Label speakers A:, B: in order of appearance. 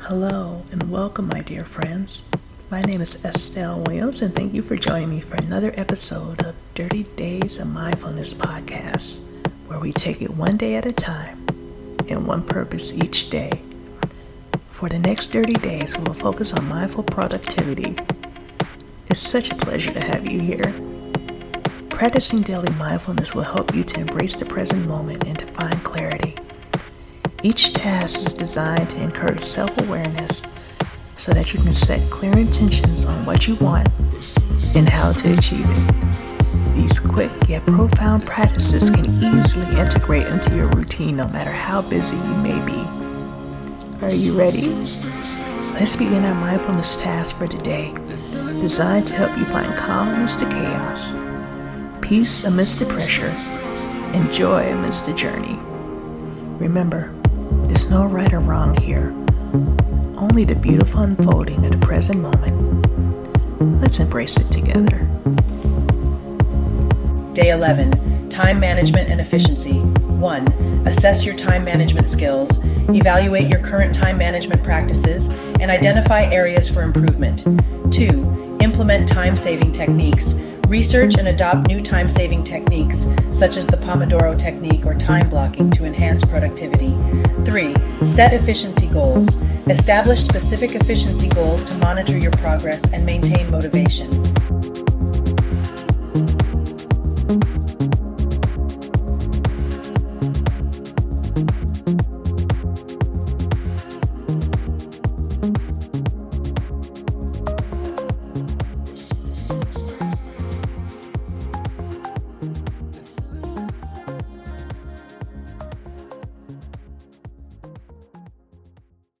A: Hello and welcome, my dear friends. My name is Estelle Williams, and thank you for joining me for another episode of Thirty Days of Mindfulness podcast, where we take it one day at a time and one purpose each day. For the next 30 days, we will focus on mindful productivity. It's such a pleasure to have you here. Practicing daily mindfulness will help you to embrace the present moment and to find clarity. Each task is designed to encourage self awareness so that you can set clear intentions on what you want and how to achieve it. These quick yet profound practices can easily integrate into your routine no matter how busy you may be. Are you ready? Let's begin our mindfulness task for today, designed to help you find calm amidst the chaos peace amidst the pressure, and joy amidst the journey. Remember, there's no right or wrong here, only the beautiful unfolding of the present moment. Let's embrace it together.
B: Day 11 Time Management and Efficiency. 1. Assess your time management skills, evaluate your current time management practices, and identify areas for improvement. 2. Implement time saving techniques Research and adopt new time saving techniques, such as the Pomodoro technique or time blocking, to enhance productivity. 3. Set efficiency goals. Establish specific efficiency goals to monitor your progress and maintain motivation.